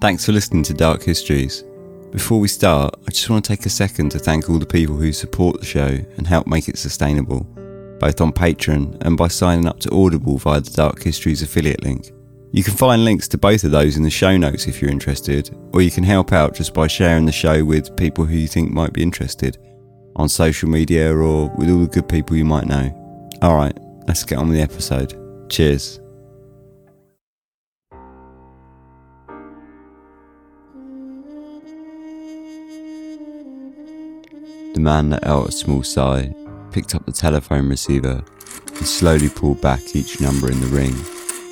Thanks for listening to Dark Histories. Before we start, I just want to take a second to thank all the people who support the show and help make it sustainable, both on Patreon and by signing up to Audible via the Dark Histories affiliate link. You can find links to both of those in the show notes if you're interested, or you can help out just by sharing the show with people who you think might be interested on social media or with all the good people you might know. Alright, let's get on with the episode. Cheers. The man let out a small sigh, picked up the telephone receiver, and slowly pulled back each number in the ring,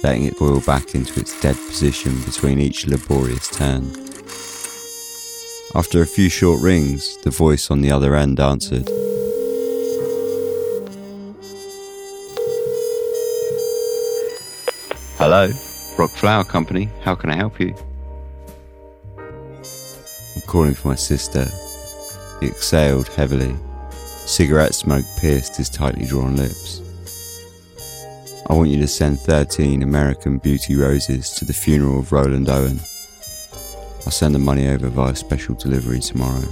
letting it boil back into its dead position between each laborious turn. After a few short rings, the voice on the other end answered. Hello, Rock Flower Company. How can I help you? I'm calling for my sister. He exhaled heavily. Cigarette smoke pierced his tightly drawn lips. I want you to send 13 American Beauty Roses to the funeral of Roland Owen. I'll send the money over via special delivery tomorrow.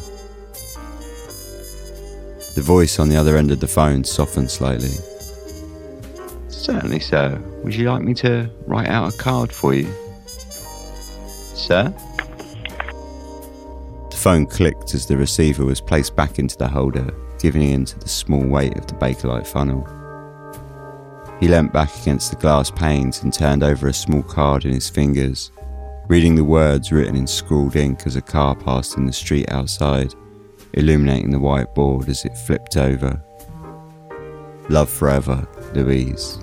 The voice on the other end of the phone softened slightly. Certainly, sir. Would you like me to write out a card for you? Sir? The phone clicked as the receiver was placed back into the holder, giving in to the small weight of the Bakelite funnel. He leant back against the glass panes and turned over a small card in his fingers, reading the words written in scrawled ink as a car passed in the street outside, illuminating the white board as it flipped over. Love forever, Louise.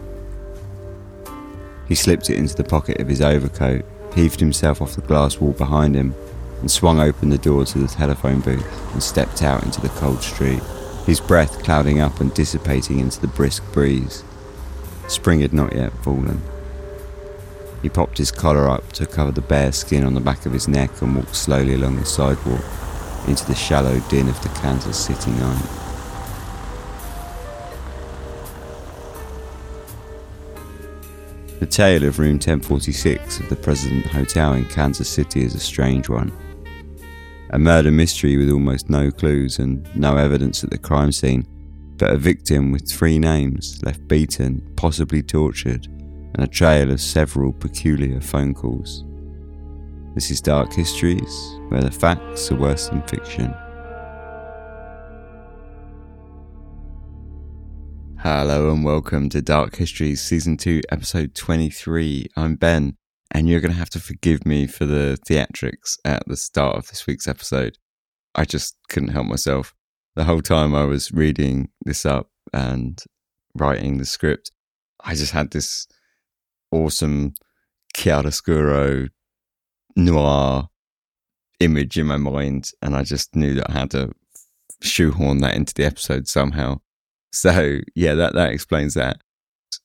He slipped it into the pocket of his overcoat, heaved himself off the glass wall behind him, and swung open the door to the telephone booth and stepped out into the cold street, his breath clouding up and dissipating into the brisk breeze. Spring had not yet fallen. He popped his collar up to cover the bare skin on the back of his neck and walked slowly along the sidewalk into the shallow din of the Kansas City night. The tale of room 1046 of the President Hotel in Kansas City is a strange one. A murder mystery with almost no clues and no evidence at the crime scene, but a victim with three names left beaten, possibly tortured, and a trail of several peculiar phone calls. This is Dark Histories, where the facts are worse than fiction. Hello and welcome to Dark Histories Season 2, Episode 23. I'm Ben, and you're going to have to forgive me for the theatrics at the start of this week's episode. I just couldn't help myself. The whole time I was reading this up and writing the script, I just had this awesome chiaroscuro noir image in my mind, and I just knew that I had to shoehorn that into the episode somehow. So yeah, that that explains that.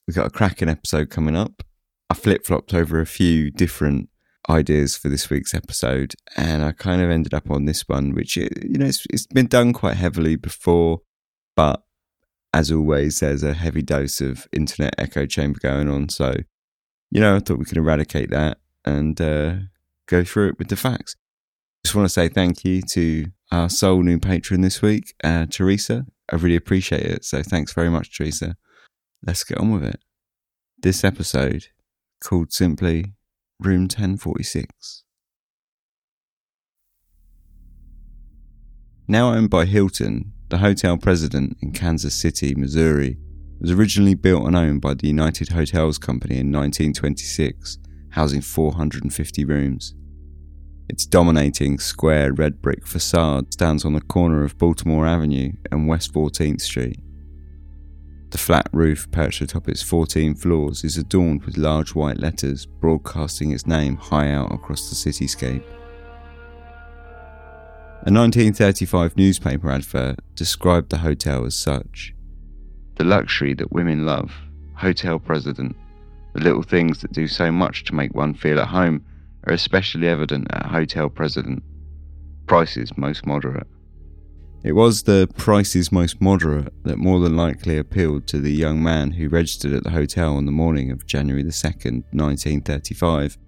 We've got a cracking episode coming up. I flip flopped over a few different ideas for this week's episode, and I kind of ended up on this one, which you know it's, it's been done quite heavily before, but as always, there's a heavy dose of internet echo chamber going on. So you know, I thought we could eradicate that and uh, go through it with the facts. Just want to say thank you to our sole new patron this week, uh, Teresa. I really appreciate it. So thanks very much, Teresa. Let's get on with it. This episode, called simply Room 1046. Now owned by Hilton, the hotel president in Kansas City, Missouri, was originally built and owned by the United Hotels Company in 1926, housing 450 rooms. Its dominating square red brick facade stands on the corner of Baltimore Avenue and West 14th Street. The flat roof perched atop its 14 floors is adorned with large white letters broadcasting its name high out across the cityscape. A 1935 newspaper advert described the hotel as such The luxury that women love, hotel president, the little things that do so much to make one feel at home are especially evident at Hotel President. Prices most moderate. It was the prices most moderate that more than likely appealed to the young man who registered at the hotel on the morning of January the 2nd, 1935,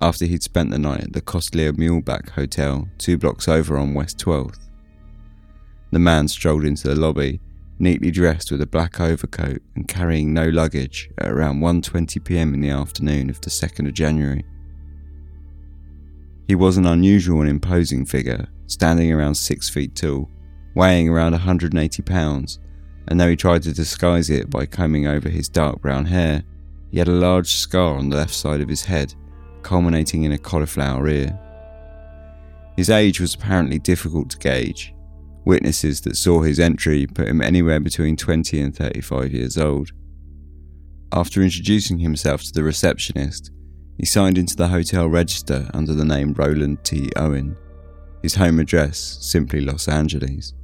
after he'd spent the night at the Costlier Muehlebach Hotel two blocks over on West 12th. The man strolled into the lobby, neatly dressed with a black overcoat and carrying no luggage at around 1:20 p.m. in the afternoon of the 2nd of January. He was an unusual and imposing figure, standing around 6 feet tall, weighing around 180 pounds, and though he tried to disguise it by combing over his dark brown hair, he had a large scar on the left side of his head culminating in a cauliflower ear. His age was apparently difficult to gauge. Witnesses that saw his entry put him anywhere between 20 and 35 years old. After introducing himself to the receptionist, he signed into the hotel register under the name Roland T. Owen, his home address simply Los Angeles.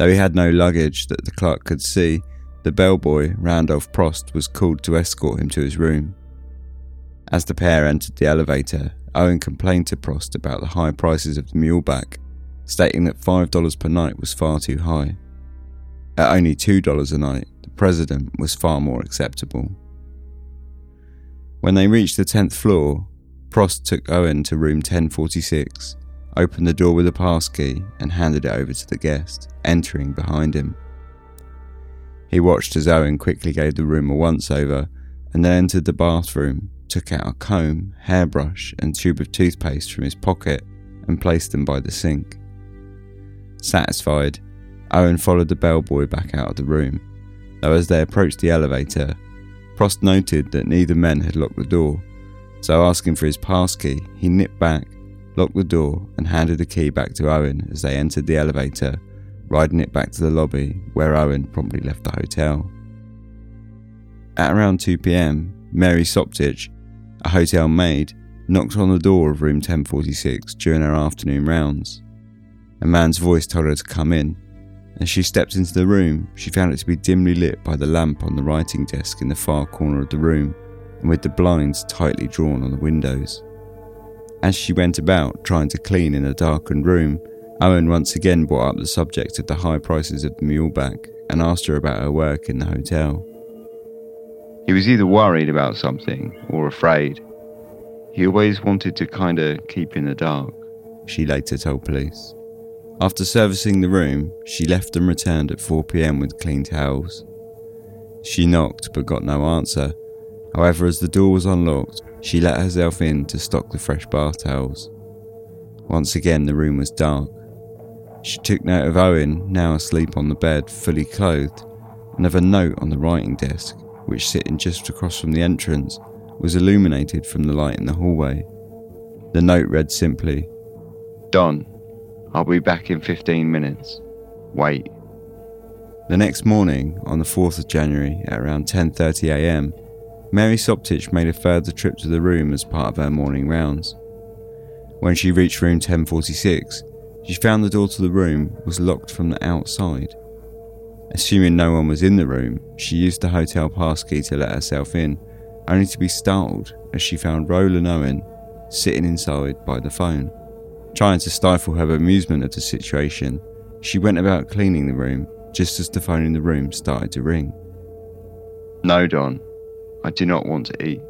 Though he had no luggage that the clerk could see, the bellboy, Randolph Propst, was called to escort him to his room. As the pair entered the elevator, Owen complained to Propst about the high prices of the Muehlebach, stating that $5 per night was far too high. At only $2 a night, the president was far more acceptable. When they reached the 10th floor, Propst took Owen to room 1046, opened the door with a pass key, and handed it over to the guest, entering behind him. He watched as Owen quickly gave the room a once over and then entered the bathroom, took out a comb, hairbrush, and tube of toothpaste from his pocket and placed them by the sink. Satisfied, Owen followed the bellboy back out of the room, though as they approached the elevator, Propst noted that neither men had locked the door, so asking for his pass key, he nipped back, locked the door, and handed the key back to Owen as they entered the elevator, riding it back to the lobby, where Owen promptly left the hotel. At around 2 pm, Mary Soptich a hotel maid, knocked on the door of room 1046 during her afternoon rounds. A man's voice told her to come in. As she stepped into the room, she found it to be dimly lit by the lamp on the writing desk in the far corner of the room, and with the blinds tightly drawn on the windows. As she went about trying to clean in a darkened room, Owen once again brought up the subject of the high prices of the Muehlebach and asked her about her work in the hotel. He was either worried about something or afraid. He always wanted to kinda keep in the dark, she later told police. After servicing the room, she left and returned at 4 pm with clean towels. She knocked but got no answer. However, as the door was unlocked, she let herself in to stock the fresh bath towels. Once again, the room was dark. She took note of Owen, now asleep on the bed, fully clothed, and of a note on the writing desk which sitting just across from the entrance, was illuminated from the light in the hallway. The note read simply Don, I'll be back in 15 minutes. Wait. The next morning, on the 4th of January at around 10:30 a.m., Mary Soptich made a further trip to the room as part of her morning rounds. When she reached room 1046, she found the door to the room was locked from the outside. Assuming no one was in the room, she used the hotel passkey to let herself in, only to be startled as she found Roland Owen sitting inside by the phone. Trying to stifle her amusement at the situation, she went about cleaning the room just as the phone in the room started to ring. No, Don, I do not want to eat.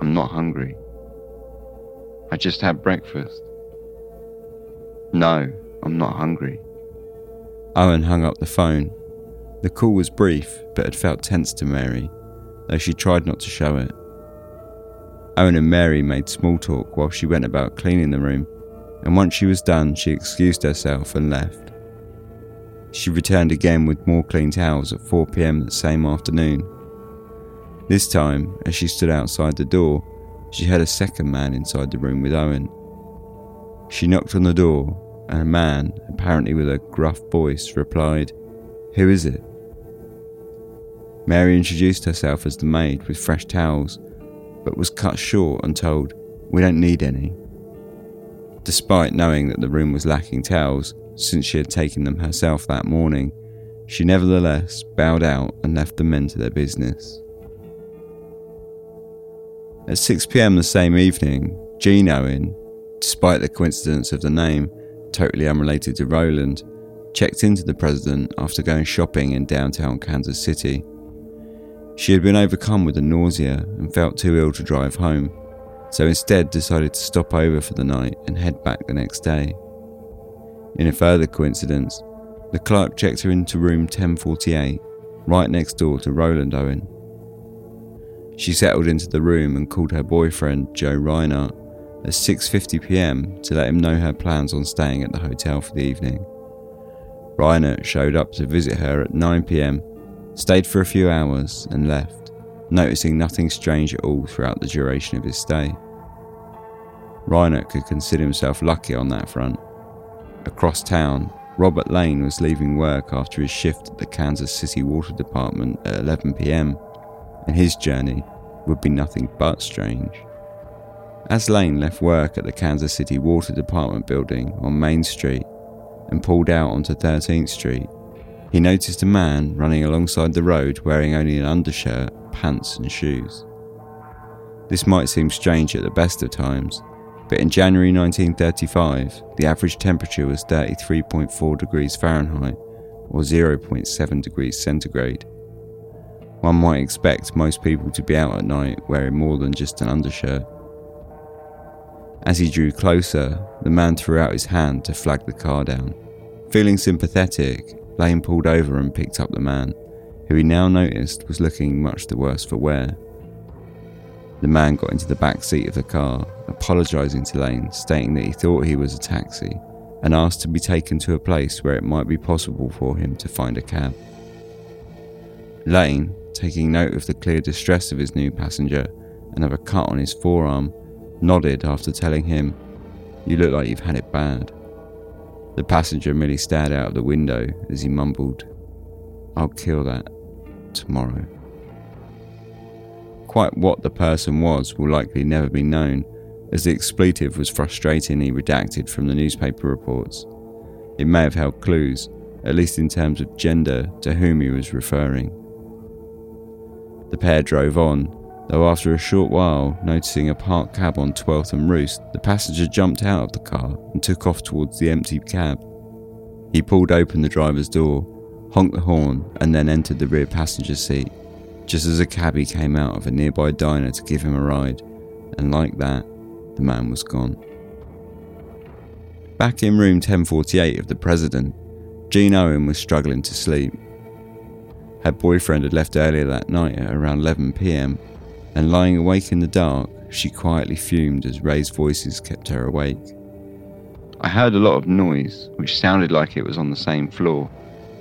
I'm not hungry. I just had breakfast. No, I'm not hungry. Owen hung up the phone the call was brief, but had felt tense to Mary, though she tried not to show it. Owen and Mary made small talk while she went about cleaning the room, and once she was done, she excused herself and left. She returned again with more clean towels at 4 pm that same afternoon. This time, as she stood outside the door, she heard a second man inside the room with Owen. She knocked on the door, and a man, apparently with a gruff voice, replied, Who is it? Mary introduced herself as the maid with fresh towels, but was cut short and told, We don't need any. Despite knowing that the room was lacking towels, since she had taken them herself that morning, she nevertheless bowed out and left the men to their business. At 6 pm the same evening, Jean Owen, despite the coincidence of the name, totally unrelated to Roland, checked into the president after going shopping in downtown Kansas City. She had been overcome with a nausea and felt too ill to drive home, so instead decided to stop over for the night and head back the next day. In a further coincidence, the clerk checked her into room 1048, right next door to Roland Owen. She settled into the room and called her boyfriend, Joe Reinhardt, at 6:50 p.m. to let him know her plans on staying at the hotel for the evening. Reinhardt showed up to visit her at 9 p.m., stayed for a few hours, and left, noticing nothing strange at all throughout the duration of his stay. Reinhardt could consider himself lucky on that front. Across town, Robert Lane was leaving work after his shift at the Kansas City Water Department at 11 pm, and his journey would be nothing but strange. As Lane left work at the Kansas City Water Department building on Main Street and pulled out onto 13th Street, he noticed a man running alongside the road wearing only an undershirt, pants, and shoes. This might seem strange at the best of times, but in January 1935, the average temperature was 33.4 degrees Fahrenheit or 0.7 degrees centigrade. One might expect most people to be out at night wearing more than just an undershirt. As he drew closer, the man threw out his hand to flag the car down. Feeling sympathetic, Lane pulled over and picked up the man, who he now noticed was looking much the worse for wear. The man got into the back seat of the car, apologising to Lane, stating that he thought he was a taxi, and asked to be taken to a place where it might be possible for him to find a cab. Lane, taking note of the clear distress of his new passenger and of a cut on his forearm, nodded after telling him, You look like you've had it bad. The passenger merely stared out of the window as he mumbled, I'll kill that tomorrow. Quite what the person was will likely never be known, as the expletive was frustratingly redacted from the newspaper reports. It may have held clues, at least in terms of gender, to whom he was referring. The pair drove on, though after a short while, noticing a parked cab on 12th and Roost, the passenger jumped out of the car and took off towards the empty cab. He pulled open the driver's door, honked the horn, and then entered the rear passenger seat, just as a cabbie came out of a nearby diner to give him a ride, and like that, the man was gone. Back in room 1048 of the President, Jean Owen was struggling to sleep. Her boyfriend had left earlier that night at around 11 pm, and lying awake in the dark, she quietly fumed as raised voices kept her awake. I heard a lot of noise, which sounded like it was on the same floor,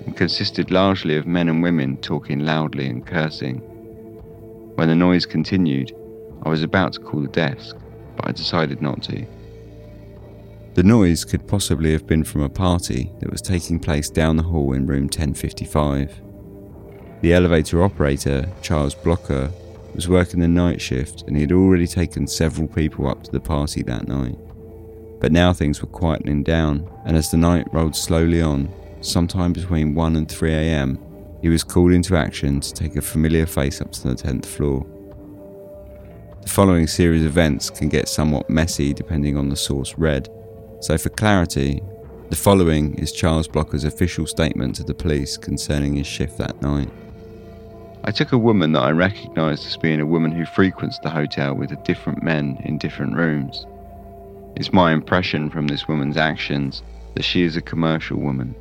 and consisted largely of men and women talking loudly and cursing. When the noise continued, I was about to call the desk, but I decided not to. The noise could possibly have been from a party that was taking place down the hall in room 1055. The elevator operator, Charles Blocker, was working the night shift and he had already taken several people up to the party that night. But now things were quietening down, and as the night rolled slowly on, sometime between 1 and 3 am, he was called into action to take a familiar face up to the 10th floor. The following series of events can get somewhat messy depending on the source read, so for clarity, the following is Charles Blocker's official statement to the police concerning his shift that night. I took a woman that I recognised as being a woman who frequents the hotel with different men in different rooms. It's my impression from this woman's actions that she is a commercial woman.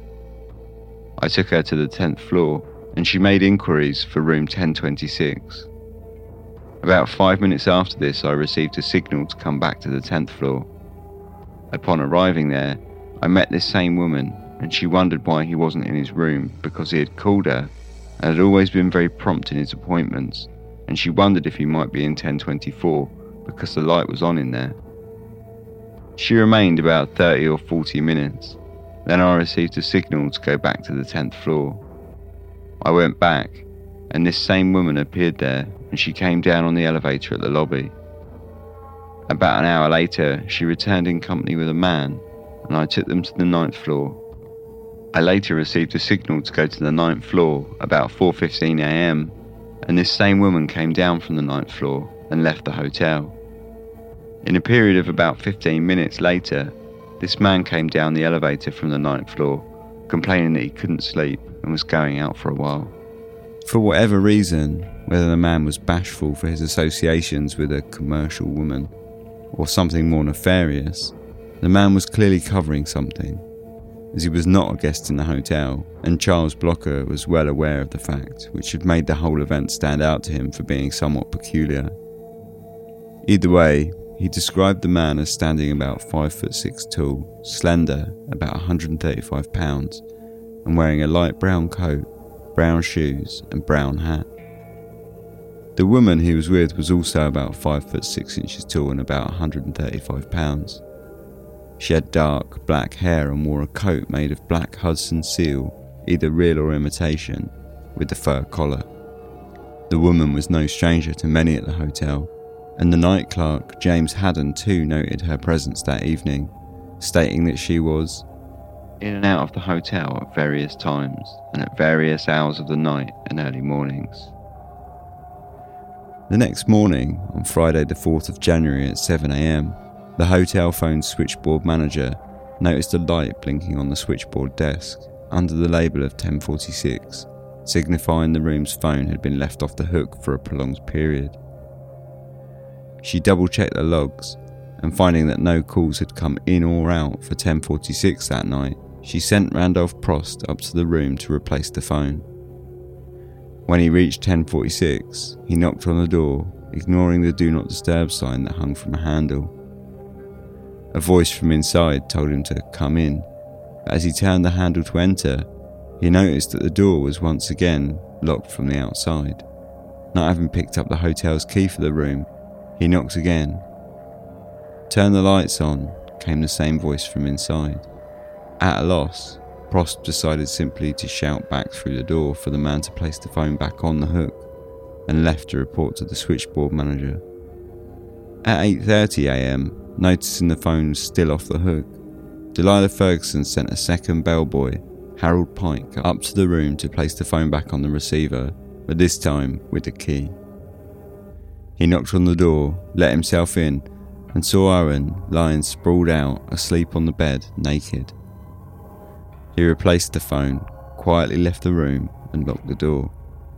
I took her to the 10th floor and she made inquiries for room 1026. About five minutes after this, I received a signal to come back to the 10th floor. Upon arriving there, I met this same woman and she wondered why he wasn't in his room because he had called her and had always been very prompt in his appointments, and she wondered if he might be in 1024 because the light was on in there. She remained about 30 or 40 minutes. Then I received a signal to go back to the 10th floor. I went back, and this same woman appeared there, and she came down on the elevator at the lobby. About an hour later, she returned in company with a man, and I took them to the ninth floor. I later received a signal to go to the ninth floor about 4:15 a.m., and this same woman came down from the ninth floor and left the hotel. In a period of about 15 minutes later, this man came down the elevator from the ninth floor, complaining that he couldn't sleep and was going out for a while. For whatever reason, whether the man was bashful for his associations with a commercial woman, or something more nefarious, the man was clearly covering something, as he was not a guest in the hotel, and Charles Blocker was well aware of the fact, which had made the whole event stand out to him for being somewhat peculiar. Either way, he described the man as standing about 5 foot 6 tall, slender, about 135 pounds, and wearing a light brown coat, brown shoes, and brown hat. The woman he was with was also about 5 foot 6 inches tall and about 135 pounds. She had dark, black hair and wore a coat made of black Hudson seal, either real or imitation, with the fur collar. The woman was no stranger to many at the hotel, and the night clerk, James Haddon, too noted her presence that evening, stating that she was in and out of the hotel at various times and at various hours of the night and early mornings. The next morning, on Friday, the 4th of January at 7am, the hotel phone switchboard manager noticed a light blinking on the switchboard desk under the label of 1046, signifying the room's phone had been left off the hook for a prolonged period. She double checked the logs and finding that no calls had come in or out for 1046 that night, she sent Randolph Propst up to the room to replace the phone. When he reached 1046, he knocked on the door, ignoring the do not disturb sign that hung from a handle. A voice from inside told him to come in, as he turned the handle to enter, he noticed that the door was once again locked from the outside. Not having picked up the hotel's key for the room, he knocked again. Turn the lights on, came the same voice from inside. At a loss, Propst decided simply to shout back through the door for the man to place the phone back on the hook and left to report to the switchboard manager. At 8.30am, noticing the phone still off the hook, Delilah Ferguson sent a second bellboy, Harold Pike, up to the room to place the phone back on the receiver, but this time with the key. He knocked on the door, let himself in, and saw Owen lying sprawled out, asleep on the bed, naked. He replaced the phone, quietly left the room, and locked the door,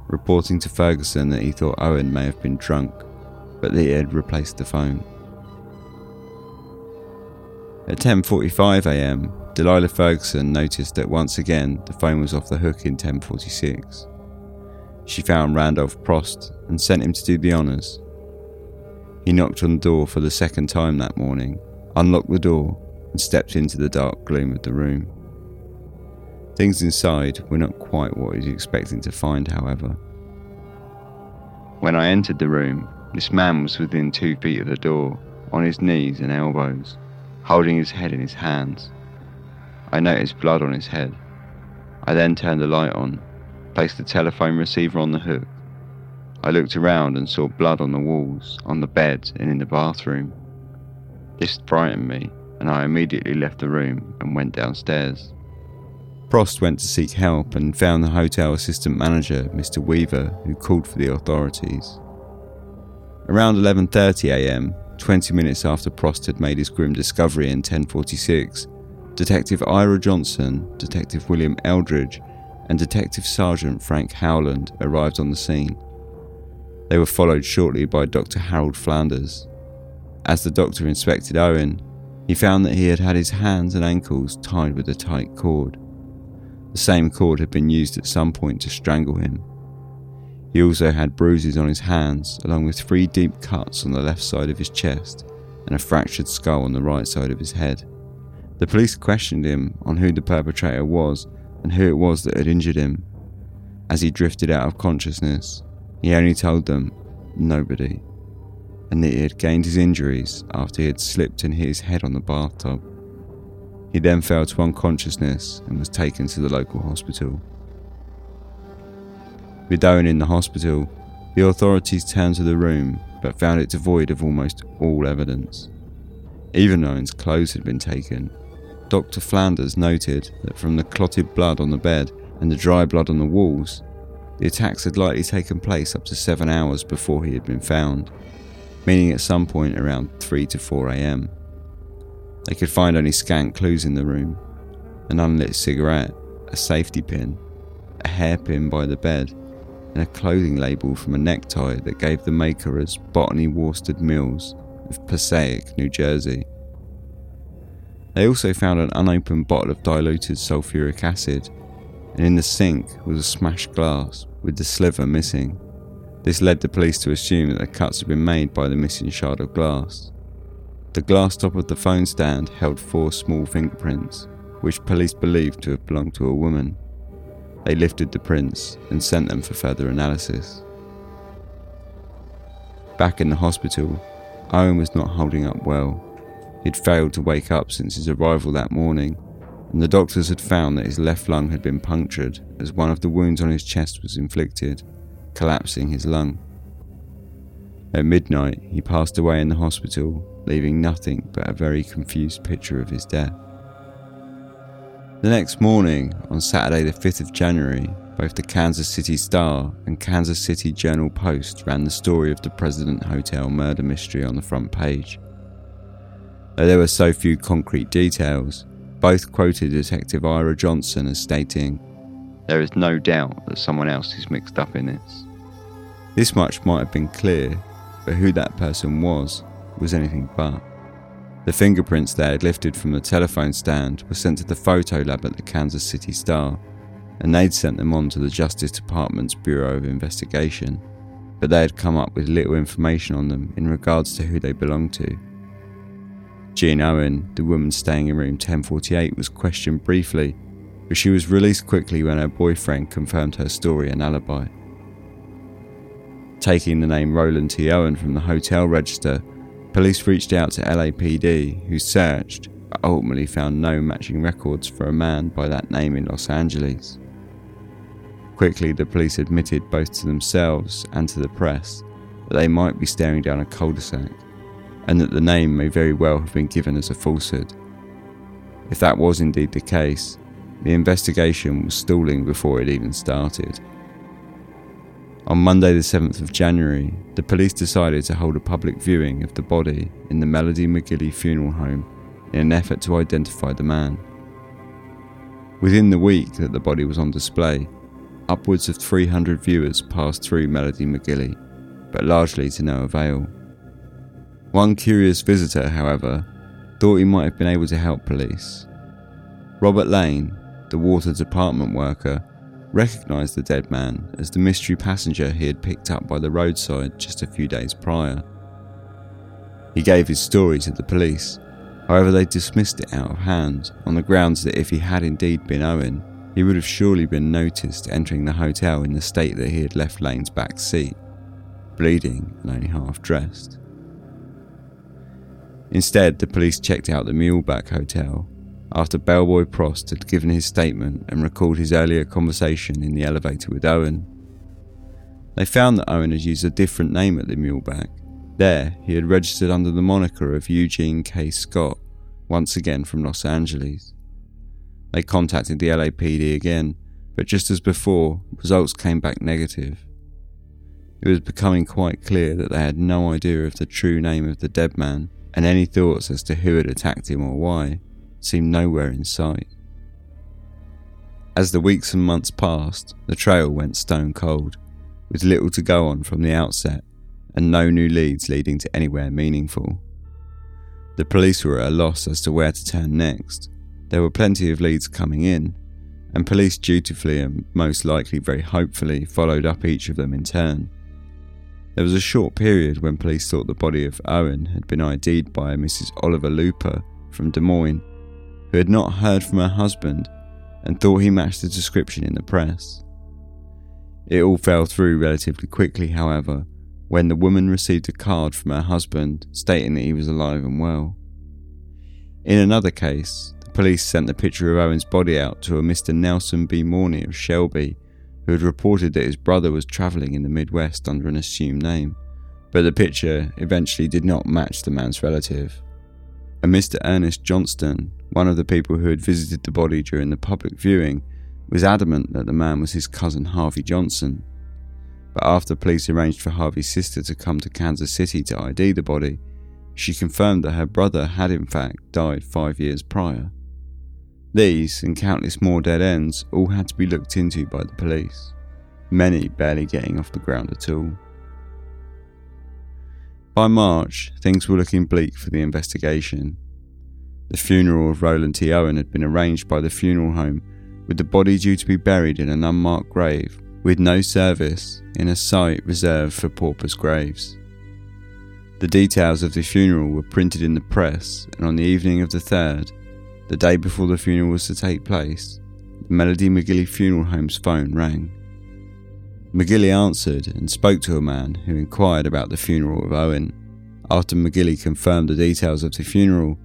reporting to Ferguson that he thought Owen may have been drunk, but that he had replaced the phone. At 10:45 a.m., Delilah Ferguson noticed that once again the phone was off the hook in 10:46. She found Randolph Propst and sent him to do the honours. He knocked on the door for the second time that morning, unlocked the door, and stepped into the dark gloom of the room. Things inside were not quite what he was expecting to find, however. When I entered the room, this man was within two feet of the door, on his knees and elbows holding his head in his hands. I noticed blood on his head. I then turned the light on, placed the telephone receiver on the hook. I looked around and saw blood on the walls, on the bed, and in the bathroom. This frightened me, and I immediately left the room and went downstairs. Propst went to seek help and found the hotel assistant manager, Mr. Weaver, who called for the authorities. Around 11:30 a.m., 20 minutes after Propst had made his grim discovery in 1046, Detective Ira Johnson, Detective William Eldridge, and Detective Sergeant Frank Howland arrived on the scene. They were followed shortly by Dr. Harold Flanders. As the doctor inspected Owen, he found that he had had his hands and ankles tied with a tight cord. The same cord had been used at some point to strangle him. He also had bruises on his hands, along with three deep cuts on the left side of his chest and a fractured skull on the right side of his head. The police questioned him on who the perpetrator was and who it was that had injured him. As he drifted out of consciousness, he only told them nobody, and that he had gained his injuries after he had slipped and hit his head on the bathtub. He then fell to unconsciousness and was taken to the local hospital. With Owen in the hospital, the authorities turned to the room but found it devoid of almost all evidence. Even though Owen's clothes had been taken, Dr. Flanders noted that from the clotted blood on the bed and the dry blood on the walls, the attacks had likely taken place up to seven hours before he had been found, meaning at some point around 3 to 4 am. They could find only scant clues in the room an unlit cigarette, a safety pin, a hairpin by the bed, and a clothing label from a necktie that gave the maker as Botany Worsted Mills, of Passaic, New Jersey. They also found an unopened bottle of diluted sulfuric acid, and in the sink was a smashed glass with the sliver missing. This led the police to assume that the cuts had been made by the missing shard of glass. The glass top of the phone stand held four small fingerprints, which police believed to have belonged to a woman. They lifted the prints and sent them for further analysis. Back in the hospital, Owen was not holding up well. He'd failed to wake up since his arrival that morning, and the doctors had found that his left lung had been punctured as one of the wounds on his chest was inflicted, collapsing his lung. At midnight, he passed away in the hospital leaving nothing but a very confused picture of his death. The next morning, on Saturday, the 5th of January, both the Kansas City Star and Kansas City Journal Post ran the story of the President Hotel murder mystery on the front page. Though there were so few concrete details, both quoted Detective Ira Johnson as stating, There is no doubt that someone else is mixed up in this. This much might have been clear, but who that person was was anything but. The fingerprints they had lifted from the telephone stand were sent to the photo lab at the Kansas City Star, and they'd sent them on to the Justice Department's Bureau of Investigation, but they had come up with little information on them in regards to who they belonged to. Jean Owen, the woman staying in room 1048, was questioned briefly, but she was released quickly when her boyfriend confirmed her story and alibi. Taking the name Roland T. Owen from the hotel register, Police reached out to LAPD, who searched but ultimately found no matching records for a man by that name in Los Angeles. Quickly, the police admitted both to themselves and to the press that they might be staring down a cul de sac, and that the name may very well have been given as a falsehood. If that was indeed the case, the investigation was stalling before it even started. On Monday, the 7th of January, the police decided to hold a public viewing of the body in the Melody McGilley funeral home in an effort to identify the man. Within the week that the body was on display, upwards of 300 viewers passed through Melody McGilley, but largely to no avail. One curious visitor, however, thought he might have been able to help police. Robert Lane, the water department worker, recognised the dead man as the mystery passenger he had picked up by the roadside just a few days prior. He gave his story to the police, however, they dismissed it out of hand on the grounds that if he had indeed been Owen, he would have surely been noticed entering the hotel in the state that he had left Lane's back seat, bleeding and only half dressed. Instead, the police checked out the Muehlebach Hotel after Bellboy Propst had given his statement and recalled his earlier conversation in the elevator with Owen. They found that Owen had used a different name at the Muehlebach. There, he had registered under the moniker of Eugene K. Scott, once again from Los Angeles. They contacted the LAPD again, but just as before, results came back negative. It was becoming quite clear that they had no idea of the true name of the dead man, and any thoughts as to who had attacked him or why seemed nowhere in sight. As the weeks and months passed, the trail went stone cold, with little to go on from the outset and no new leads leading to anywhere meaningful. The police were at a loss as to where to turn next. There were plenty of leads coming in, and police dutifully and most likely very hopefully followed up each of them in turn. There was a short period when police thought the body of Owen had been ID'd by a Mrs. Oliver Looper from Des Moines, who had not heard from her husband and thought he matched the description in the press. It all fell through relatively quickly, however, when the woman received a card from her husband stating that he was alive and well. In another case, the police sent the picture of Owen's body out to a Mr. Nelson B. Morney of Shelby, who had reported that his brother was travelling in the Midwest under an assumed name, but the picture eventually did not match the man's relative. A Mr. Ernest Johnston one of the people who had visited the body during the public viewing was adamant that the man was his cousin Harvey Johnson. But after police arranged for Harvey's sister to come to Kansas City to ID the body, she confirmed that her brother had in fact died five years prior. These and countless more dead ends all had to be looked into by the police, many barely getting off the ground at all. By March, things were looking bleak for the investigation. The funeral of Roland T. Owen had been arranged by the funeral home, with the body due to be buried in an unmarked grave, with no service, in a site reserved for paupers' graves. The details of the funeral were printed in the press, and on the evening of the 3rd, the day before the funeral was to take place, the Melody McGilley Funeral Home's phone rang. McGilley answered and spoke to a man who inquired about the funeral of Owen. After McGilley confirmed the details of the funeral,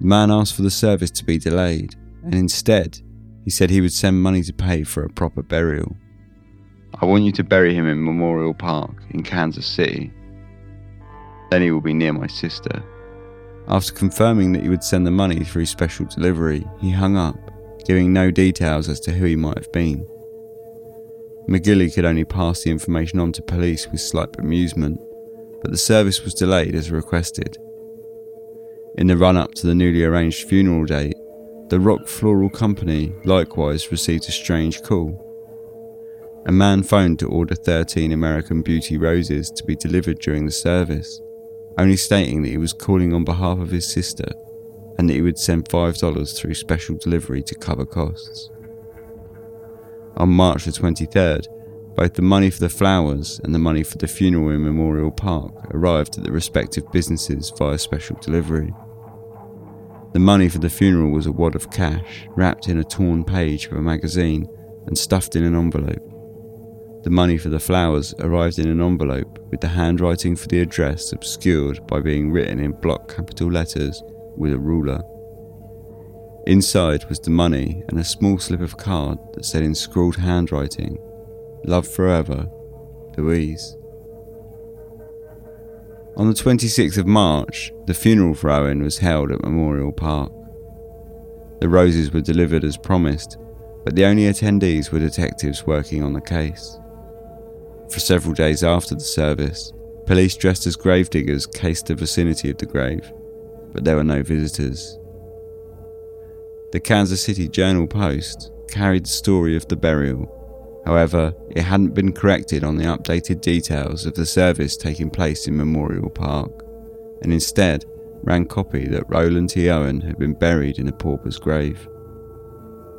the man asked for the service to be delayed, and instead, he said he would send money to pay for a proper burial. I want you to bury him in Memorial Park in Kansas City. Then he will be near my sister. After confirming that he would send the money through special delivery, he hung up, giving no details as to who he might have been. McGilley could only pass the information on to police with slight bemusement, but the service was delayed as requested. In the run up to the newly arranged funeral date, the Rock Floral Company likewise received a strange call. A man phoned to order 13 American Beauty roses to be delivered during the service, only stating that he was calling on behalf of his sister and that he would send $5 through special delivery to cover costs. On March the 23rd, both the money for the flowers and the money for the funeral in Memorial Park arrived at the respective businesses via special delivery. The money for the funeral was a wad of cash wrapped in a torn page of a magazine and stuffed in an envelope. The money for the flowers arrived in an envelope with the handwriting for the address obscured by being written in block capital letters with a ruler. Inside was the money and a small slip of card that said in scrawled handwriting, Love forever, Louise. On the 26th of March, the funeral for Owen was held at Memorial Park. The roses were delivered as promised, but the only attendees were detectives working on the case. For several days after the service, police dressed as gravediggers cased the vicinity of the grave, but there were no visitors. The Kansas City Journal Post carried the story of the burial. However, it hadn't been corrected on the updated details of the service taking place in Memorial Park, and instead ran copy that Roland T. Owen had been buried in a pauper's grave.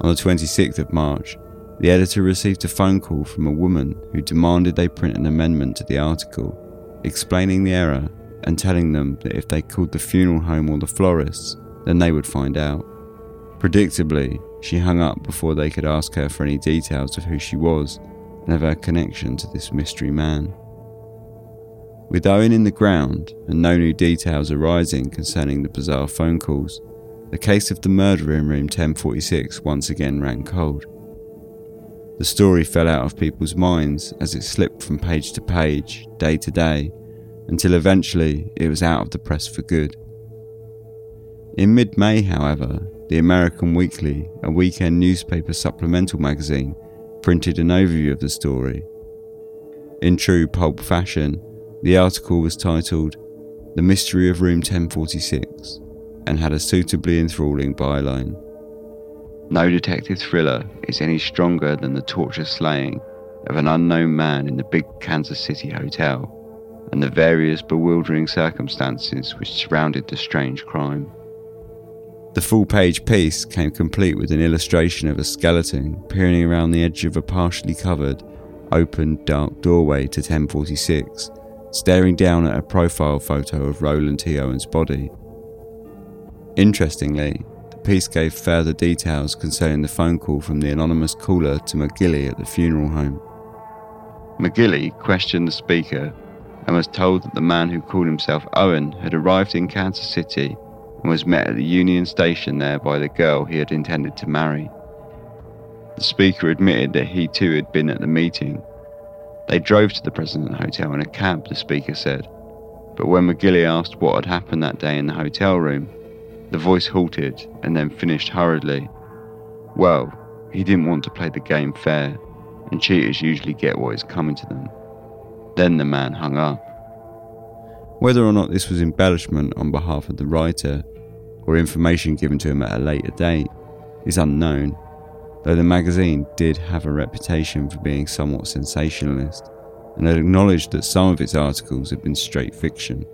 On the 26th of March, the editor received a phone call from a woman who demanded they print an amendment to the article, explaining the error and telling them that if they called the funeral home or the florists, then they would find out. Predictably, she hung up before they could ask her for any details of who she was and of her connection to this mystery man. With Owen in the ground and no new details arising concerning the bizarre phone calls, the case of the murder in room 1046 once again ran cold. The story fell out of people's minds as it slipped from page to page, day to day, until eventually it was out of the press for good. In mid May, however, the American Weekly, a weekend newspaper supplemental magazine, printed an overview of the story. In true pulp fashion, the article was titled The Mystery of Room 1046 and had a suitably enthralling byline. No detective thriller is any stronger than the torture slaying of an unknown man in the big Kansas City hotel and the various bewildering circumstances which surrounded the strange crime. The full page piece came complete with an illustration of a skeleton peering around the edge of a partially covered, open, dark doorway to 1046, staring down at a profile photo of Roland T. Owen's body. Interestingly, the piece gave further details concerning the phone call from the anonymous caller to McGilley at the funeral home. McGilley questioned the speaker and was told that the man who called himself Owen had arrived in Kansas City and was met at the Union Station there by the girl he had intended to marry. The speaker admitted that he too had been at the meeting. They drove to the President Hotel in a cab, the speaker said, but when McGilley asked what had happened that day in the hotel room, the voice halted and then finished hurriedly. Well, he didn't want to play the game fair, and cheaters usually get what is coming to them. Then the man hung up. Whether or not this was embellishment on behalf of the writer or information given to him at a later date is unknown, though the magazine did have a reputation for being somewhat sensationalist and had acknowledged that some of its articles had been straight fiction.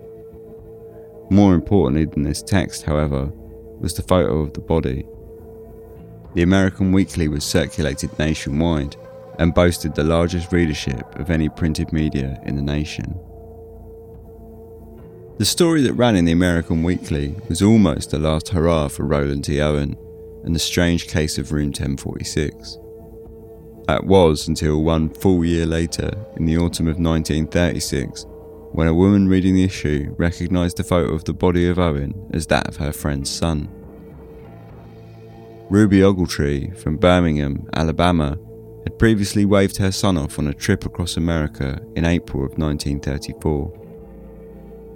More importantly than this text, however, was the photo of the body. The American Weekly was circulated nationwide and boasted the largest readership of any printed media in the nation. The story that ran in the American Weekly was almost the last hurrah for Roland T. Owen and the strange case of Room 1046. That was until one full year later, in the autumn of 1936, when a woman reading the issue recognised the photo of the body of Owen as that of her friend's son. Ruby Ogletree from Birmingham, Alabama, had previously waved her son off on a trip across America in April of 1934.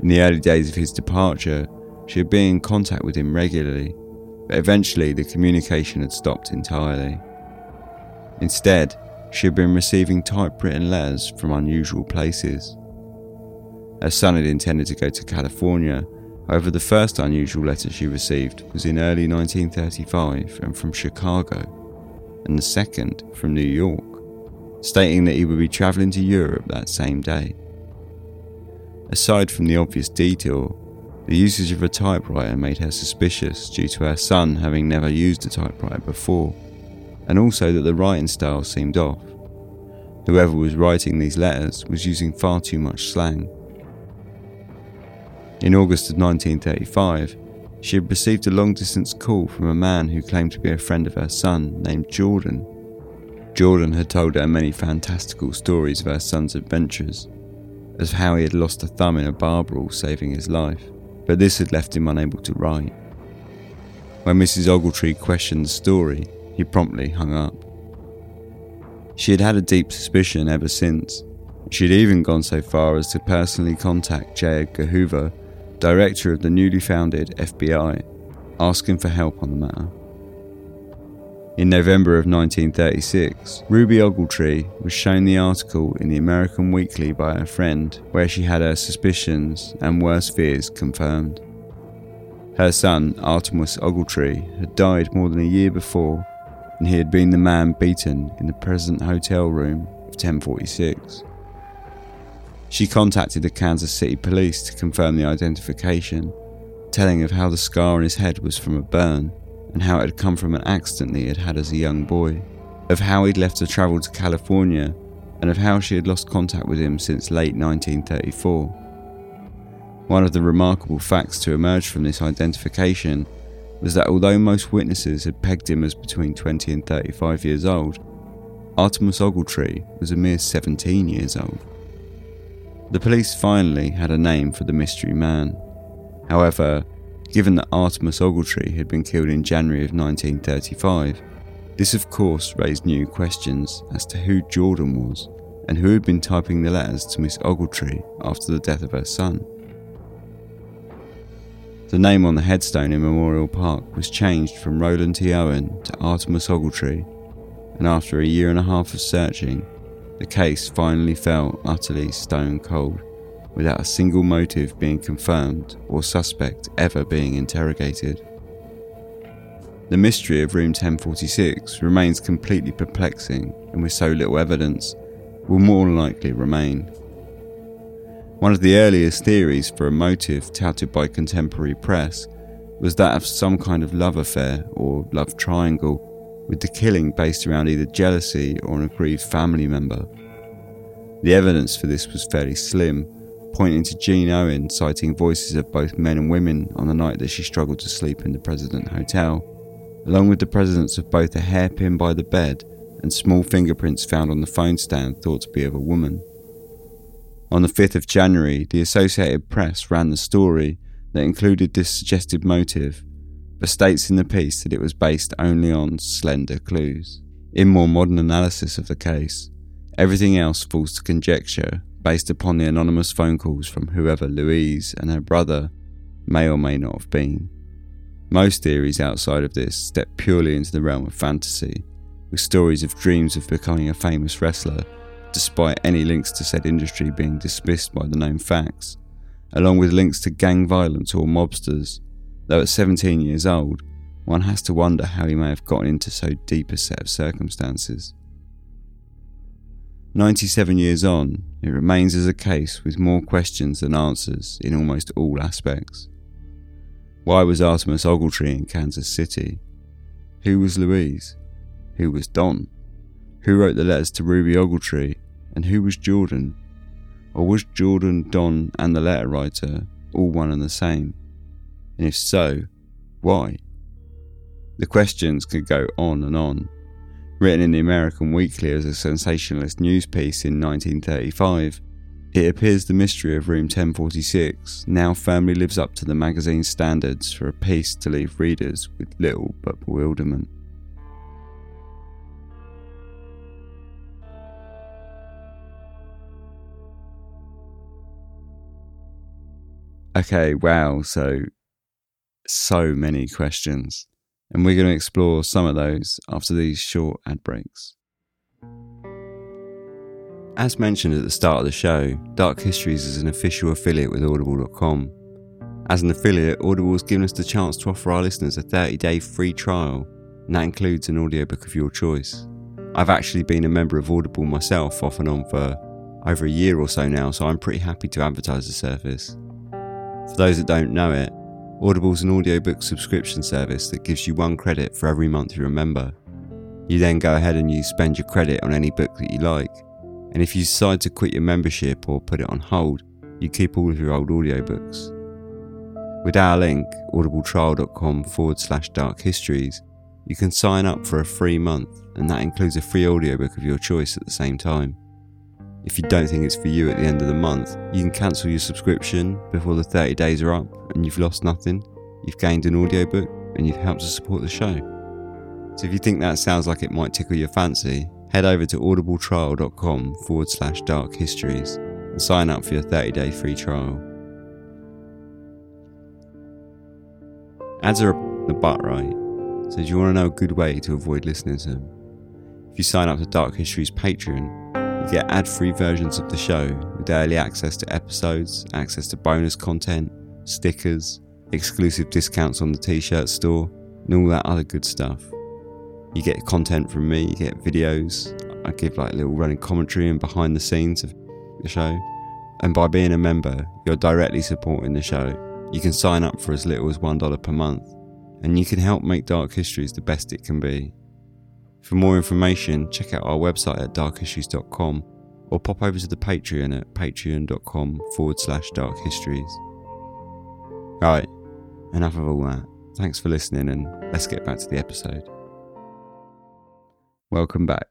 In the early days of his departure, she had been in contact with him regularly, but eventually the communication had stopped entirely. Instead, she had been receiving typewritten letters from unusual places. Her son had intended to go to California, however, the first unusual letter she received was in early 1935 and from Chicago, and the second from New York, stating that he would be travelling to Europe that same day. Aside from the obvious detail, the usage of a typewriter made her suspicious due to her son having never used a typewriter before, and also that the writing style seemed off. Whoever was writing these letters was using far too much slang. In August of 1935, she had received a long distance call from a man who claimed to be a friend of her son named Jordan. Jordan had told her many fantastical stories of her son's adventures, as how he had lost a thumb in a bar brawl saving his life, but this had left him unable to write. When Mrs. Ogletree questioned the story, he promptly hung up. She had had a deep suspicion ever since. She had even gone so far as to personally contact J. Edgar Hoover director of the newly founded FBI, asking for help on the matter. In November of 1936, Ruby Ogletree was shown the article in the American Weekly by her friend, where she had her suspicions and worst fears confirmed. Her son, Artemus Ogletree, had died more than a year before, and he had been the man beaten in the present hotel room of 1046. She contacted the Kansas City police to confirm the identification, telling of how the scar on his head was from a burn and how it had come from an accident that he had had as a young boy, of how he'd left to travel to California, and of how she had lost contact with him since late 1934. One of the remarkable facts to emerge from this identification was that although most witnesses had pegged him as between 20 and 35 years old, Artemus Ogletree was a mere 17 years old. The police finally had a name for the mystery man. However, given that Artemus Ogletree had been killed in January of 1935, this of course raised new questions as to who Jordan was and who had been typing the letters to Miss Ogletree after the death of her son. The name on the headstone in Memorial Park was changed from Roland T. Owen to Artemus Ogletree, and after a year and a half of searching, the case finally fell utterly stone cold, without a single motive being confirmed or suspect ever being interrogated. The mystery of Room 1046 remains completely perplexing and with so little evidence will more likely remain. One of the earliest theories for a motive touted by contemporary press was that of some kind of love affair or love triangle with the killing based around either jealousy or an aggrieved family member. The evidence for this was fairly slim, pointing to Jean Owen citing voices of both men and women on the night that she struggled to sleep in the President Hotel, along with the presence of both a hairpin by the bed and small fingerprints found on the phone stand thought to be of a woman. On the 5th of January, the Associated Press ran the story that included this suggested motive but states in the piece that it was based only on slender clues. In more modern analysis of the case, everything else falls to conjecture based upon the anonymous phone calls from whoever Louise and her brother may or may not have been. Most theories outside of this step purely into the realm of fantasy, with stories of dreams of becoming a famous wrestler, despite any links to said industry being dismissed by the known facts, along with links to gang violence or mobsters Though at 17 years old, one has to wonder how he may have gotten into so deep a set of circumstances. 97 years on, it remains as a case with more questions than answers in almost all aspects. Why was Artemus Ogletree in Kansas City? Who was Louise? Who was Don? Who wrote the letters to Ruby Ogletree? And who was Jordan? Or was Jordan, Don, and the letter writer all one and the same? And if so, why? The questions could go on and on. Written in the American Weekly as a sensationalist news piece in 1935, it appears the mystery of Room 1046 now firmly lives up to the magazine's standards for a piece to leave readers with little but bewilderment. Okay, wow, so so many questions, and we're going to explore some of those after these short ad breaks. As mentioned at the start of the show, Dark Histories is an official affiliate with Audible.com. As an affiliate, Audible has given us the chance to offer our listeners a 30 day free trial, and that includes an audiobook of your choice. I've actually been a member of Audible myself off and on for over a year or so now, so I'm pretty happy to advertise the service. For those that don't know it, Audible is an audiobook subscription service that gives you one credit for every month you're a member. You then go ahead and you spend your credit on any book that you like, and if you decide to quit your membership or put it on hold, you keep all of your old audiobooks. With our link, audibletrial.com forward slash dark histories, you can sign up for a free month, and that includes a free audiobook of your choice at the same time. If you don't think it's for you at the end of the month, you can cancel your subscription before the 30 days are up and you've lost nothing. You've gained an audiobook and you've helped to support the show. So if you think that sounds like it might tickle your fancy, head over to audibletrial.com forward slash dark histories and sign up for your 30 day free trial. Ads are the butt, right? So do you want to know a good way to avoid listening to them? If you sign up to Dark Histories Patreon, you get ad free versions of the show with early access to episodes, access to bonus content, stickers, exclusive discounts on the t shirt store, and all that other good stuff. You get content from me, you get videos. I give like little running commentary and behind the scenes of the show. And by being a member, you're directly supporting the show. You can sign up for as little as $1 per month, and you can help make Dark Histories the best it can be. For more information, check out our website at darkhistories.com or pop over to the Patreon at patreon.com forward slash dark histories. Right, enough of all that. Thanks for listening, and let's get back to the episode. Welcome back.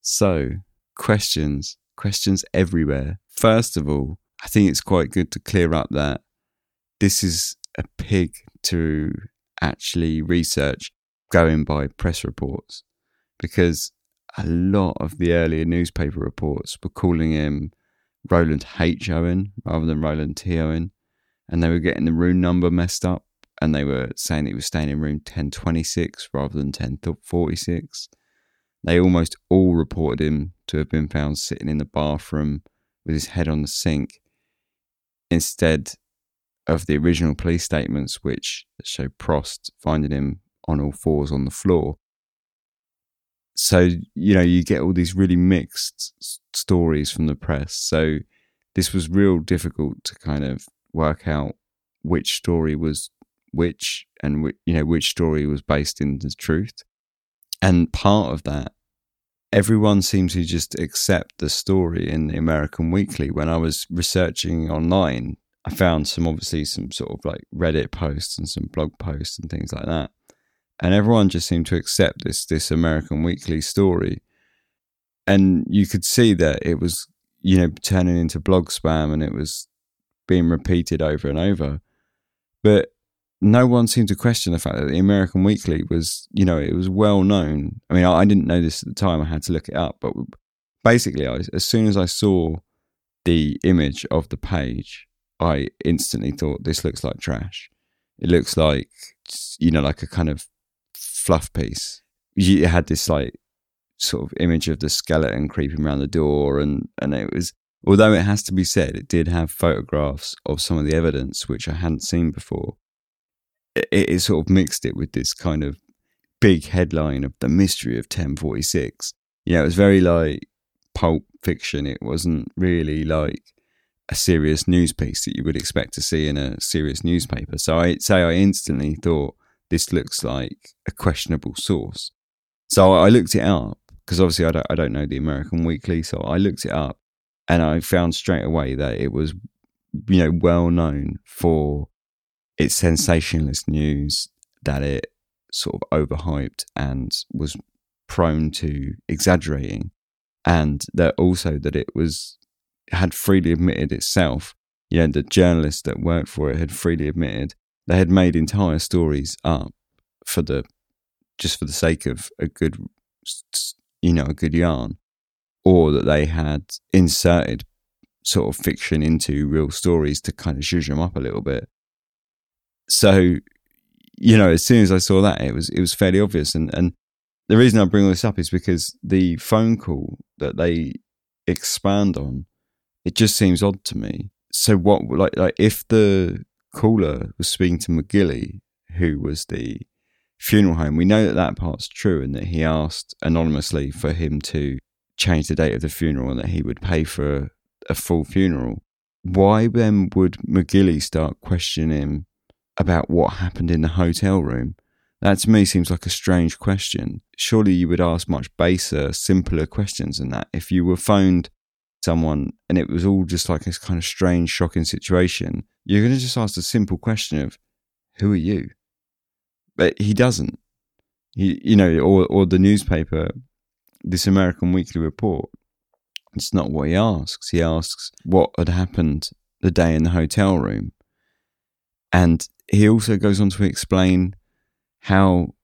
So, questions, questions everywhere. First of all, I think it's quite good to clear up that this is a pig to actually research going by press reports because a lot of the earlier newspaper reports were calling him Roland H. Owen rather than Roland T. Owen, and they were getting the room number messed up and they were saying he was staying in room 1026 rather than 1046. They almost all reported him to have been found sitting in the bathroom with his head on the sink instead of the original police statements, which show Propst finding him on all fours on the floor. So, you know, you get all these really mixed stories from the press. So, this was real difficult to kind of work out which story was which and, you know, which story was based in the truth. And part of that, everyone seemed to just accept the story in the American Weekly. When I was researching online, I found some obviously some sort of like Reddit posts and some blog posts and things like that. And everyone just seemed to accept this this American Weekly story. And you could see that it was, you know, turning into blog spam and it was being repeated over and over. But no one seemed to question the fact that the American Weekly was, you know, it was well known. I mean, I, I didn't know this at the time. I had to look it up. But basically, I, as soon as I saw the image of the page, I instantly thought, this looks like trash. It looks like, you know, like a kind of fluff piece. You had this like sort of image of the skeleton creeping around the door, and, and it was, although it has to be said, it did have photographs of some of the evidence, which I hadn't seen before it, it sort of mixed it with this kind of big headline of the mystery of 1046. You know, it was very like pulp fiction. It wasn't really like a serious news piece that you would expect to see in a serious newspaper. So I say I instantly thought this looks like a questionable source. So I looked it up because obviously I don't, I don't know the American Weekly. So I looked it up and I found straight away that it was, you know, well known for its sensationalist news, that it sort of overhyped and was prone to exaggerating, and that also that it was had freely admitted itself. You know, the journalists that worked for it had freely admitted they had made entire stories up for the just for the sake of a good, you know, a good yarn, or that they had inserted sort of fiction into real stories to kind of zhuzh them up a little bit. So, you know, as soon as I saw that, it was it was fairly obvious. And and the reason I bring all this up is because the phone call that they expand on, it just seems odd to me. So what like like if the caller was speaking to McGilley, who was the funeral home, we know that that part's true and that he asked anonymously for him to change the date of the funeral and that he would pay for a full funeral. Why then would McGilley start questioning him about what happened in the hotel room? That to me seems like a strange question. Surely you would ask much baser, simpler questions than that. If you were phoned someone and it was all just like this kind of strange, shocking situation, you're going to just ask the simple question of, who are you? But he doesn't. He, you know, or, or the newspaper, this American Weekly Report, it's not what he asks. He asks what had happened the day in the hotel room. And he also goes on to explain how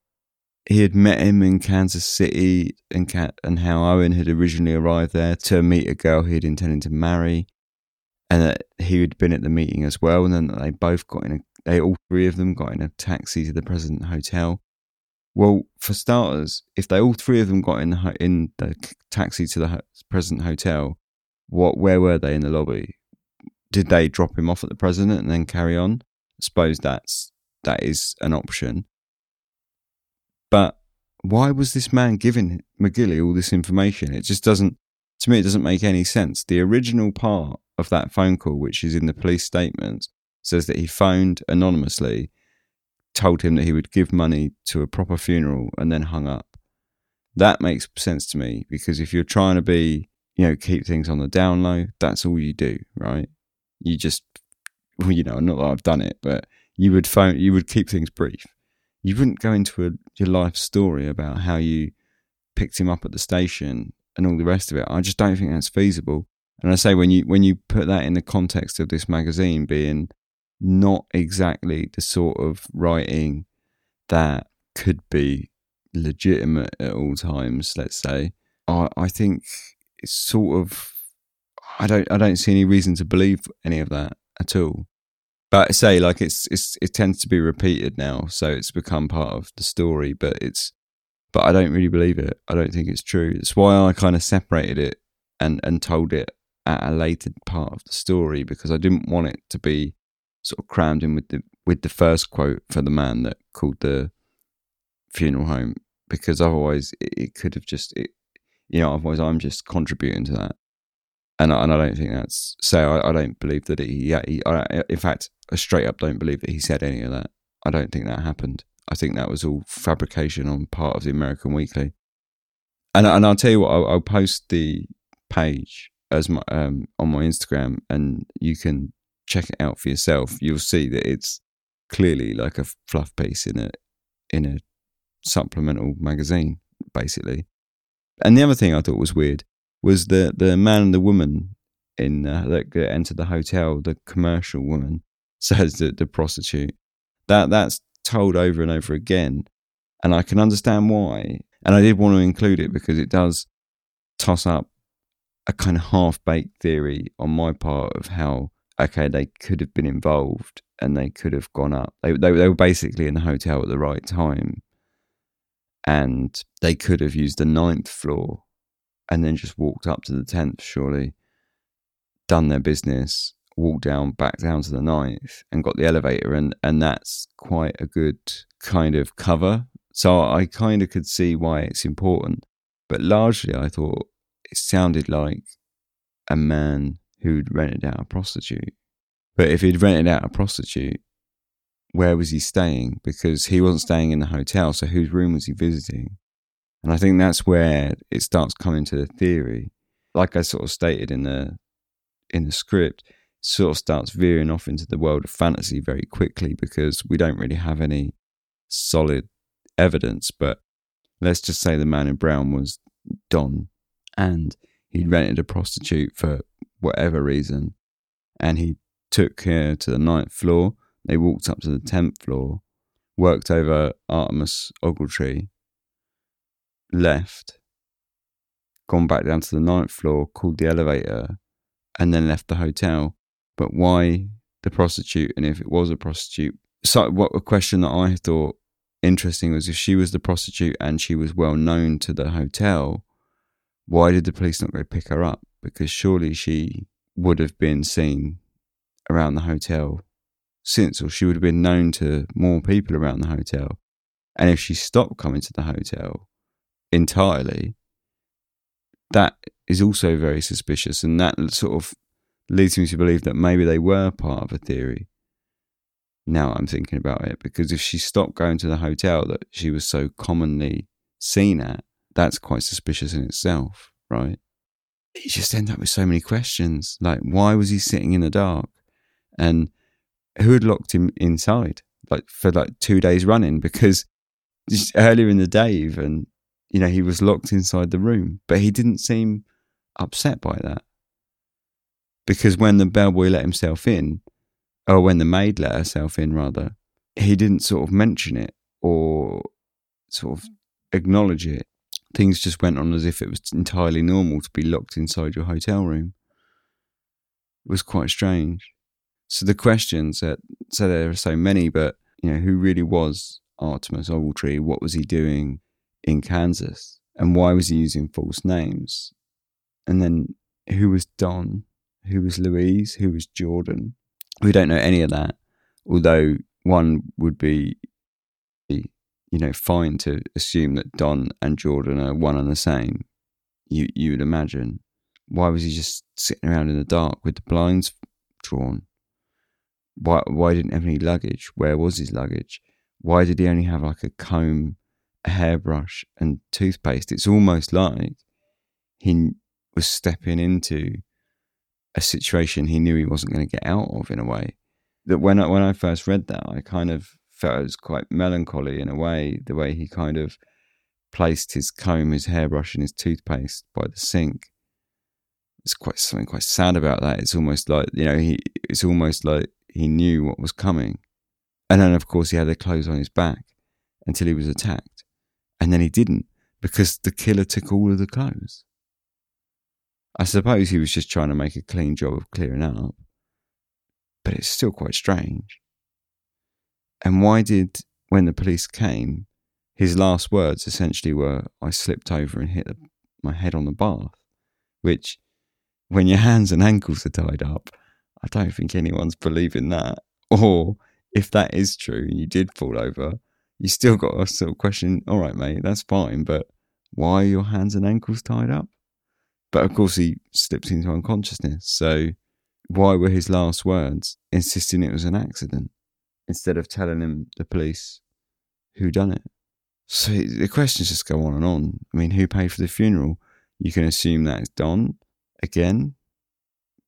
he had met him in Kansas City and and how Owen had originally arrived there to meet a girl he had intended to marry, and that he had been at the meeting as well, and then they both got in a they all three of them got in a taxi to the President Hotel. Well, for starters, if they all three of them got in the in the taxi to the President Hotel, what where were they in the lobby? Did they drop him off at the President and then carry on? I suppose that's that is an option. But why was this man giving McGilley all this information? It just doesn't, to me, it doesn't make any sense. The original part of that phone call, which is in the police statement, says that he phoned anonymously, told him that he would give money to a proper funeral, and then hung up. That makes sense to me because if you're trying to be, you know, keep things on the down low, that's all you do, right? You just, well, you know, not that I've done it, but you would phone, you would keep things brief you wouldn't go into a, your life story about how you picked him up at the station and all the rest of it. I just don't think that's feasible. And I say when you when you put that in the context of this magazine being not exactly the sort of writing that could be legitimate at all times, let's say, I, I think it's sort of I don't I don't see any reason to believe any of that at all. But I say like it's it's it tends to be repeated now, so it's become part of the story. But it's but I don't really believe it. I don't think it's true. It's why I kind of separated it and and told it at a later part of the story because I didn't want it to be sort of crammed in with the with the first quote for the man that called the funeral home because otherwise it, it could have just it, you know otherwise I'm just contributing to that and I, and I don't think that's so. I, I don't believe that he. Yeah, he, I, in fact, I straight up don't believe that he said any of that. I don't think that happened. I think that was all fabrication on part of the American Weekly. And and I'll tell you what, I'll, I'll post the page as my um, on my Instagram, and you can check it out for yourself. You'll see that it's clearly like a fluff piece in a in a supplemental magazine, basically. And the other thing I thought was weird was the the man and the woman in uh, that entered the hotel, the commercial woman says that the prostitute. That that's told over and over again, and I can understand why. And I did want to include it because it does toss up a kind of half baked theory on my part of how okay they could have been involved and they could have gone up. They they, they were basically in the hotel at the right time, and they could have used the ninth floor and then just walked up to the 10th, surely, done their business, walked down, back down to the ninth, and got the elevator. And, and that's quite a good kind of cover. So I kind of could see why it's important. But largely, I thought it sounded like a man who'd rented out a prostitute. But if he'd rented out a prostitute, where was he staying? Because he wasn't staying in the hotel, so whose room was he visiting? And I think that's where it starts coming to the theory. Like I sort of stated in the in the script, sort of starts veering off into the world of fantasy very quickly because we don't really have any solid evidence. But let's just say the man in brown was Don and he'd rented a prostitute for whatever reason and he took her to the ninth floor. They walked up to the tenth floor, worked over Artemus Ogletree, left, gone back down to the ninth floor, called the elevator, and then left the hotel. But why the prostitute? And if it was a prostitute, so what a question that I thought interesting was if she was the prostitute and she was well known to the hotel, why did the police not go pick her up? Because surely she would have been seen around the hotel since, or she would have been known to more people around the hotel. And if she stopped coming to the hotel entirely, that is also very suspicious. And that sort of leads me to believe that maybe they were part of a theory. Now I'm thinking about it, because if she stopped going to the hotel that she was so commonly seen at, that's quite suspicious in itself, right? You just end up with so many questions. Like, why was he sitting in the dark? And who had locked him inside, like for like two days running? Because just earlier in the day, even, you know, he was locked inside the room, but he didn't seem upset by that. Because when the bellboy let himself in, or when the maid let herself in, rather, he didn't sort of mention it or sort of acknowledge it. Things just went on as if it was entirely normal to be locked inside your hotel room. It was quite strange. So the questions that so there are so many, but you know, who really was Artemus Ogletree? What was he doing in Kansas? And why was he using false names? And then who was Don? Who was Louise? Who was Jordan? We don't know any of that. Although one would be, you know, fine to assume that Don and Jordan are one and the same. You you would imagine. Why was he just sitting around in the dark with the blinds drawn? Why why didn't have any luggage? Where was his luggage? Why did he only have like a comb, a hairbrush, and toothpaste? It's almost like he was stepping into a situation he knew he wasn't going to get out of in a way. That when I, when I first read that, I kind of felt it was quite melancholy in a way, the way he kind of placed his comb, his hairbrush, and his toothpaste by the sink. It's quite something quite sad about that. It's almost like you know he. It's almost like he knew what was coming, and then of course he had the clothes on his back until he was attacked, and then he didn't because the killer took all of the clothes. I suppose he was just trying to make a clean job of clearing up, but it's still quite strange. And why did, when the police came, his last words essentially were, I slipped over and hit the, my head on the bath, which, when your hands and ankles are tied up, I don't think anyone's believing that. Or if that is true and you did fall over, you still got a sort of question, all right, mate, that's fine, but why are your hands and ankles tied up? But of course, he slipped into unconsciousness. So, why were his last words insisting it was an accident instead of telling him the police who done it? So the questions just go on and on. I mean, who paid for the funeral? You can assume that it's Don again,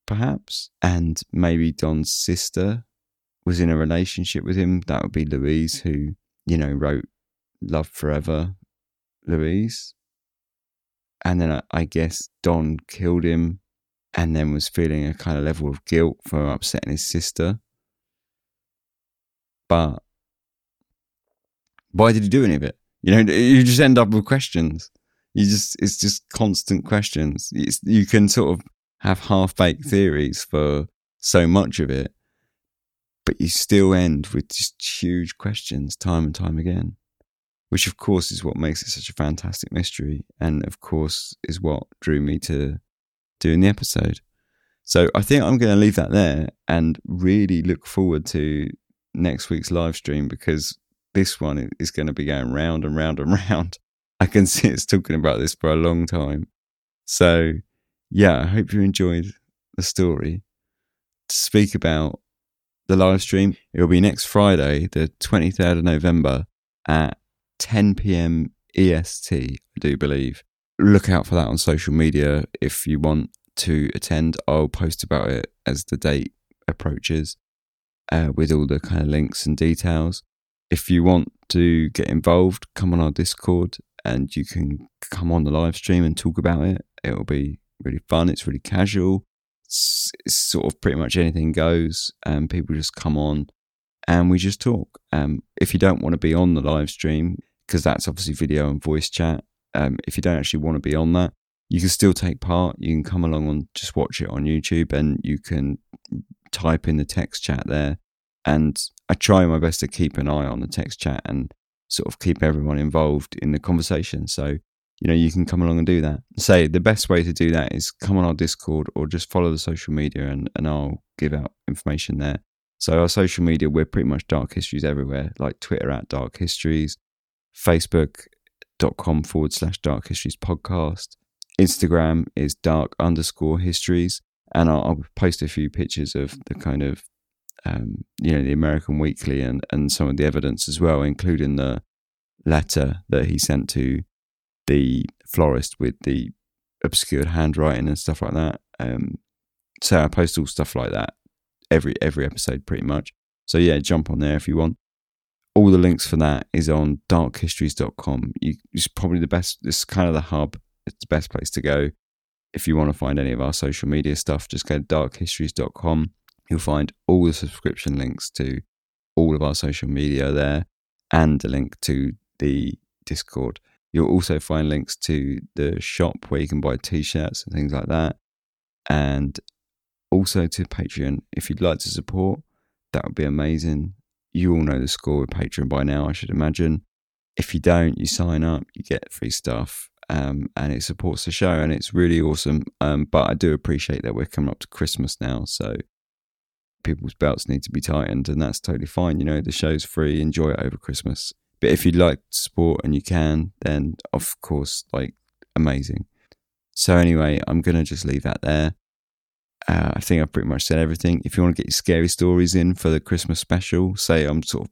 perhaps, and maybe Don's sister was in a relationship with him. That would be Louise, who you know wrote "Love Forever." Louise, and then I, I guess Don killed him and then was feeling a kind of level of guilt for upsetting his sister. But why did he do any of it? You know, you just end up with questions. You just, it's just constant questions. It's, you can sort of have half baked theories for so much of it, but you still end with just huge questions time and time again which of course is what makes it such a fantastic mystery, and of course is what drew me to doing the episode. So I think I'm going to leave that there and really look forward to next week's live stream because this one is going to be going round and round and round. I can see it's talking about this for a long time. So yeah, I hope you enjoyed the story to speak about the live stream. It will be next Friday, the 23rd of November at 10 p.m. EST, I do believe. Look out for that on social media if you want to attend. I'll post about it as the date approaches uh, with all the kind of links and details. If you want to get involved, come on our Discord and you can come on the live stream and talk about it. It'll be really fun. It's really casual. It's, it's sort of pretty much anything goes. And people just come on and we just talk. Um, if you don't want to be on the live stream, because that's obviously video and voice chat, um, if you don't actually want to be on that, you can still take part. You can come along and just watch it on YouTube and you can type in the text chat there. And I try my best to keep an eye on the text chat and sort of keep everyone involved in the conversation. So, you know, you can come along and do that. Say the best way to do that is come on our Discord or just follow the social media and, and I'll give out information there. So our social media, we're pretty much dark histories everywhere, like Twitter at dark histories, Facebook.com forward slash dark histories podcast. Instagram is dark underscore histories. And I'll, I'll post a few pictures of the kind of, um, you know, the American Weekly and, and some of the evidence as well, including the letter that he sent to the florist with the obscured handwriting and stuff like that. Um, so I post all stuff like that every every episode pretty much. So yeah, jump on there if you want. All the links for that is on darkhistories.com. You, it's probably the best. It's kind of the hub. It's the best place to go if you want to find any of our social media stuff. Just go to darkhistories.com. You'll find all the subscription links to all of our social media there, and a link to the Discord. You'll also find links to the shop where you can buy t-shirts and things like that, and also to Patreon. If you'd like to support, that would be amazing. You all know the score with Patreon by now, I should imagine. If you don't, you sign up, you get free stuff, um, and it supports the show, and it's really awesome. Um, but I do appreciate that we're coming up to Christmas now, so people's belts need to be tightened, and that's totally fine. You know, the show's free, enjoy it over Christmas. But if you'd like to support and you can, then of course, like amazing. So anyway, I'm gonna just leave that there. Uh, I think I've pretty much said everything. If you want to get your scary stories in for the Christmas special, say I'm sort of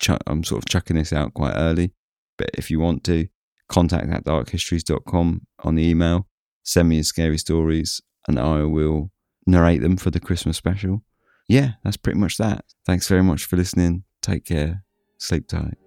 ch- I'm sort of chucking this out quite early, but if you want to, contact at darkhistories.com on the email. Send me your scary stories, and I will narrate them for the Christmas special. Yeah, that's pretty much that. Thanks very much for listening. Take care. Sleep tight.